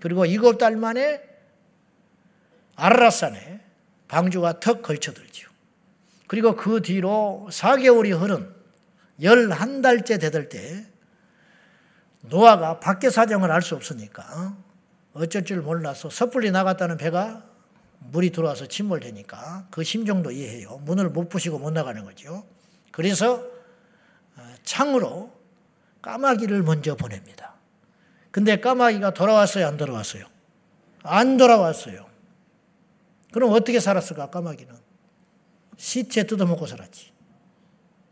그리고 일곱 달 만에 아라산에 방주가 턱 걸쳐들지요. 그리고 그 뒤로 4개월이 흐른 11달째 되들 때 노아가 밖에 사정을 알 수 없으니까 어쩔 줄 몰라서 섣불리 나갔다는 배가 물이 들어와서 침몰되니까 그 심정도 이해해요. 문을 못 부시고 못 나가는 거죠. 그래서 어, 창으로 까마귀를 먼저 보냅니다. 근데 까마귀가 돌아왔어요? 안 돌아왔어요? 안 돌아왔어요. 그럼 어떻게 살았을까, 까마귀는? 시체 뜯어먹고 살았지.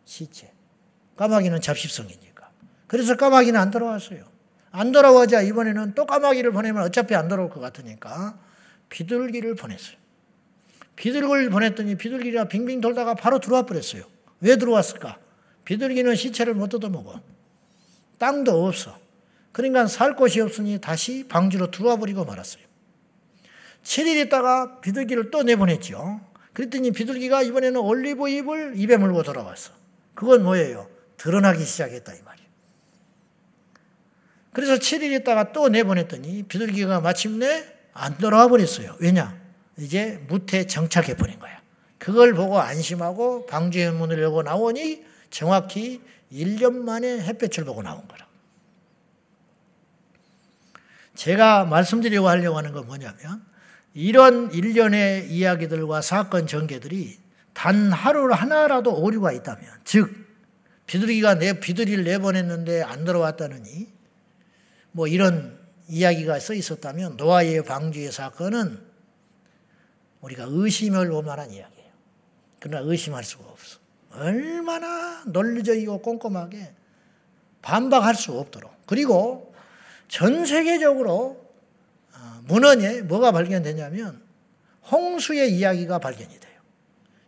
시체. 까마귀는 잡식성이니까. 그래서 까마귀는 안 돌아왔어요. 안 돌아오자 이번에는 또 까마귀를 보내면 어차피 안 돌아올 것 같으니까 비둘기를 보냈어요. 비둘기를 보냈더니 비둘기가 빙빙 돌다가 바로 들어와 버렸어요. 왜 들어왔을까? 비둘기는 시체를 못 뜯어먹어. 땅도 없어. 그러니까 살 곳이 없으니 다시 방주로 들어와 버리고 말았어요. 7일 있다가 비둘기를 또 내보냈죠. 그랬더니 비둘기가 이번에는 올리브 잎을 입에 물고 돌아왔어. 그건 뭐예요? 드러나기 시작했다 이 말이에요. 그래서 7일 있다가 또 내보냈더니 비둘기가 마침내 안 돌아와 버렸어요. 왜냐? 이제 무태 정착해 버린 거야. 그걸 보고 안심하고 방주의 문을 열고 나오니 정확히 1년 만에 햇볕을 보고 나온 거라. 제가 말씀드리려고 하려고 하는 건 뭐냐면 이런 일련의 이야기들과 사건 전개들이 단 하루 하나라도 오류가 있다면 즉 비둘기가 내 비둘기를 내보냈는데 안 들어왔다느니 뭐 이런 이야기가 써 있었다면 노아의 방주의 사건은 우리가 의심을 올 만한 이야기예요. 그러나 의심할 수가 없어. 얼마나 논리적이고 꼼꼼하게 반박할 수 없도록. 그리고 전 세계적으로 어, 문헌에 뭐가 발견되냐면 홍수의 이야기가 발견이 돼요.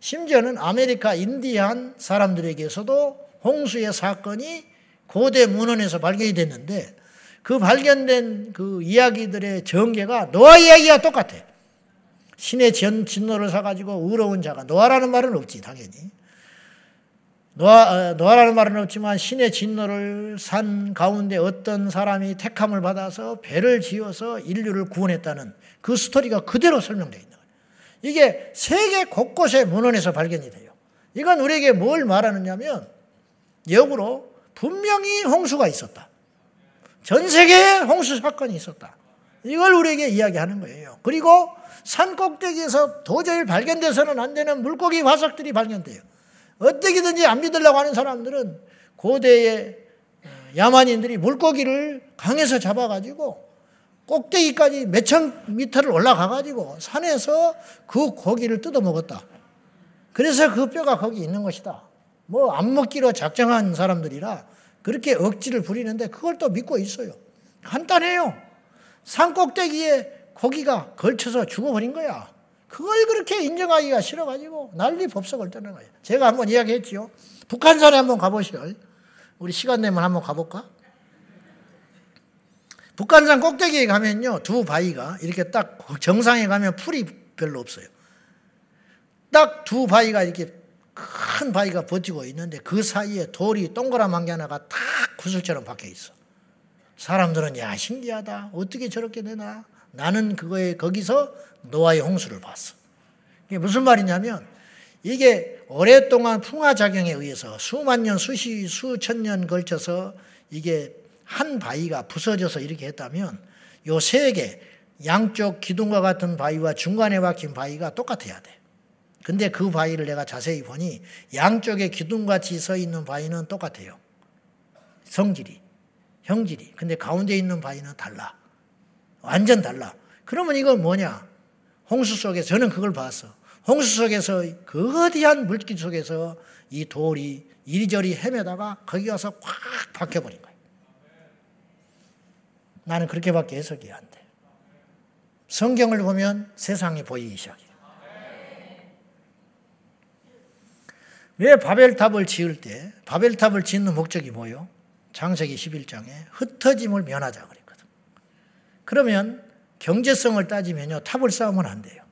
심지어는 아메리카 인디안 사람들에게서도 홍수의 사건이 고대 문헌에서 발견이 됐는데 그 발견된 그 이야기들의 전개가 노아 이야기와 똑같아. 신의 전 진노를 사가지고 의로운 자가 노아라는 말은 없지 당연히. 노아, 어, 노아라는 말은 없지만 신의 진노를 산 가운데 어떤 사람이 택함을 받아서 배를 지어서 인류를 구원했다는 그 스토리가 그대로 설명되어 있는 거예요. 이게 세계 곳곳의 문헌에서 발견이 돼요. 이건 우리에게 뭘 말하느냐면 역으로 분명히 홍수가 있었다. 전 세계에 홍수 사건이 있었다. 이걸 우리에게 이야기하는 거예요. 그리고 산 꼭대기에서 도저히 발견돼서는 안 되는 물고기 화석들이 발견돼요. 어떻게든지 안 믿으려고 하는 사람들은 고대의 어, 야만인들이 물고기를 강에서 잡아가지고 꼭대기까지 몇천 미터를 올라가가지고 산에서 그 고기를 뜯어 먹었다. 그래서 그 뼈가 거기 있는 것이다. 뭐 안 먹기로 작정한 사람들이라 그렇게 억지를 부리는데 그걸 또 믿고 있어요. 간단해요. 산 꼭대기에 고기가 걸쳐서 죽어버린 거야. 그걸 그렇게 인정하기가 싫어가지고 난리 법석을 떠는 거예요. 제가 한번 이야기했지요. 북한산에 한번 가보시오. 우리 시간 되면 한번 가볼까? 북한산 꼭대기에 가면요. 두 바위가 이렇게 딱 정상에 가면 풀이 별로 없어요. 딱 두 바위가 이렇게 큰 바위가 버티고 있는데 그 사이에 돌이 동그라한 게 하나가 딱 구슬처럼 박혀 있어. 사람들은 야 신기하다. 어떻게 저렇게 되나? 나는 그거에 거기서 노아의 홍수를 봤어. 이게 무슨 말이냐면 이게 오랫동안 풍화작용에 의해서 수만 년, 수시, 수천 년 걸쳐서 이게 한 바위가 부서져서 이렇게 했다면 요 세 개, 양쪽 기둥과 같은 바위와 중간에 박힌 바위가 똑같아야 돼. 근데 그 바위를 내가 자세히 보니 양쪽에 기둥같이 서 있는 바위는 똑같아요. 성질이, 형질이. 근데 가운데 있는 바위는 달라. 완전 달라. 그러면 이건 뭐냐? 홍수 속에서 저는 그걸 봤어. 홍수 속에서 거대한 물길 속에서 이 돌이 이리저리 헤매다가 거기 가서 꽉 박혀버린 거예요. 나는 그렇게밖에 해석이 안 돼. 성경을 보면 세상이 보이기 시작해요. 왜 바벨탑을 지을 때 바벨탑을 짓는 목적이 뭐요? 장세기 11장에 흩어짐을 면하자 그랬거든. 그러면 경제성을 따지면요 탑을 쌓으면 안 돼요.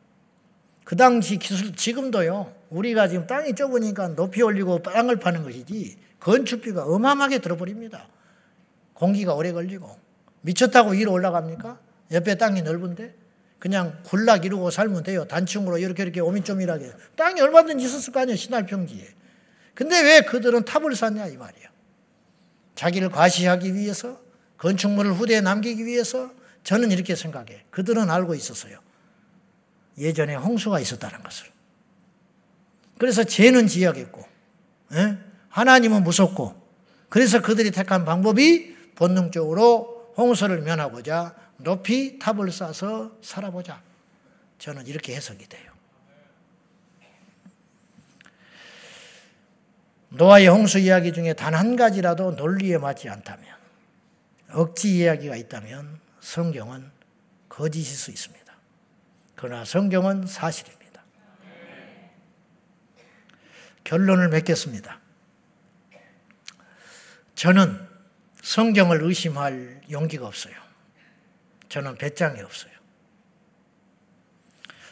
그 당시 기술 지금도요 우리가 지금 땅이 좁으니까 높이 올리고 땅을 파는 것이지 건축비가 어마어마하게 들어버립니다. 공기가 오래 걸리고 미쳤다고 위로 올라갑니까? 옆에 땅이 넓은데 그냥 굴락 이루고 살면 돼요. 단층으로 이렇게 이렇게 오밀조밀하게. 땅이 얼마든지 있었을 거 아니에요. 신할 평지에. 근데 왜 그들은 탑을 쌓냐 이 말이에요. 자기를 과시하기 위해서 건축물을 후대에 남기기 위해서 저는 이렇게 생각해. 그들은 알고 있었어요. 예전에 홍수가 있었다는 것을. 그래서 죄는 지어야겠고, 예? 하나님은 무섭고, 그래서 그들이 택한 방법이 본능적으로 홍수를 면하고자 높이 탑을 쌓아서 살아보자. 저는 이렇게 해석이 돼요. 노아의 홍수 이야기 중에 단 한 가지라도 논리에 맞지 않다면, 억지 이야기가 있다면 성경은 거짓일 수 있습니다. 그러나 성경은 사실입니다. 결론을 맺겠습니다. 저는 성경을 의심할 용기가 없어요. 저는 배짱이 없어요.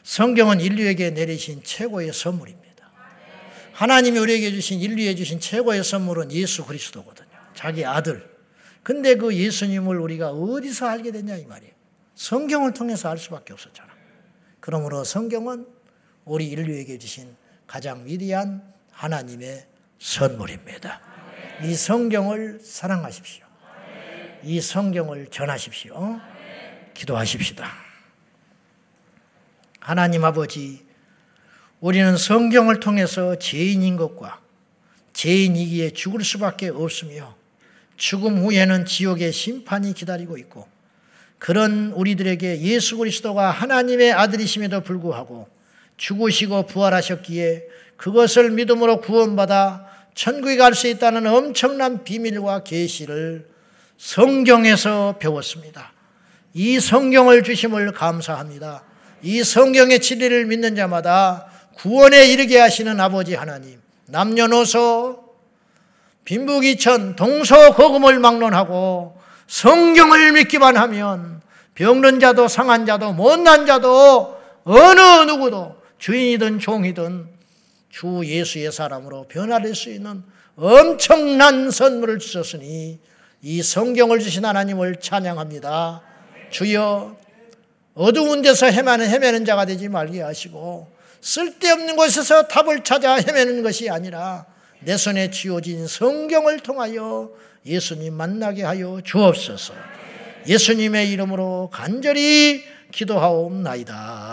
성경은 인류에게 내리신 최고의 선물입니다. 하나님이 우리에게 주신 인류에 주신 최고의 선물은 예수 그리스도거든요. 자기 아들. 근데 그 예수님을 우리가 어디서 알게 됐냐 이 말이에요. 성경을 통해서 알 수밖에 없었잖아. 그러므로 성경은 우리 인류에게 주신 가장 위대한 하나님의 선물입니다. 이 성경을 사랑하십시오. 이 성경을 전하십시오. 기도하십시다. 하나님 아버지, 우리는 성경을 통해서 죄인인 것과 죄인이기에 죽을 수밖에 없으며 죽음 후에는 지옥의 심판이 기다리고 있고 그런 우리들에게 예수 그리스도가 하나님의 아들이심에도 불구하고 죽으시고 부활하셨기에 그것을 믿음으로 구원받아 천국에 갈 수 있다는 엄청난 비밀과 계시를 성경에서 배웠습니다. 이 성경을 주심을 감사합니다. 이 성경의 진리를 믿는 자마다 구원에 이르게 하시는 아버지 하나님, 남녀노소, 빈부기천, 동서거금을 막론하고 성경을 믿기만 하면 병든 자도 상한 자도 못난 자도 어느 누구도 주인이든 종이든 주 예수의 사람으로 변화될 수 있는 엄청난 선물을 주셨으니 이 성경을 주신 하나님을 찬양합니다. 주여 어두운 데서 헤매는 헤매는 자가 되지 말게 하시고 쓸데없는 곳에서 답을 찾아 헤매는 것이 아니라 내 손에 쥐어진 성경을 통하여 예수님 만나게 하여 주옵소서. 예수님의 이름으로 간절히 기도하옵나이다.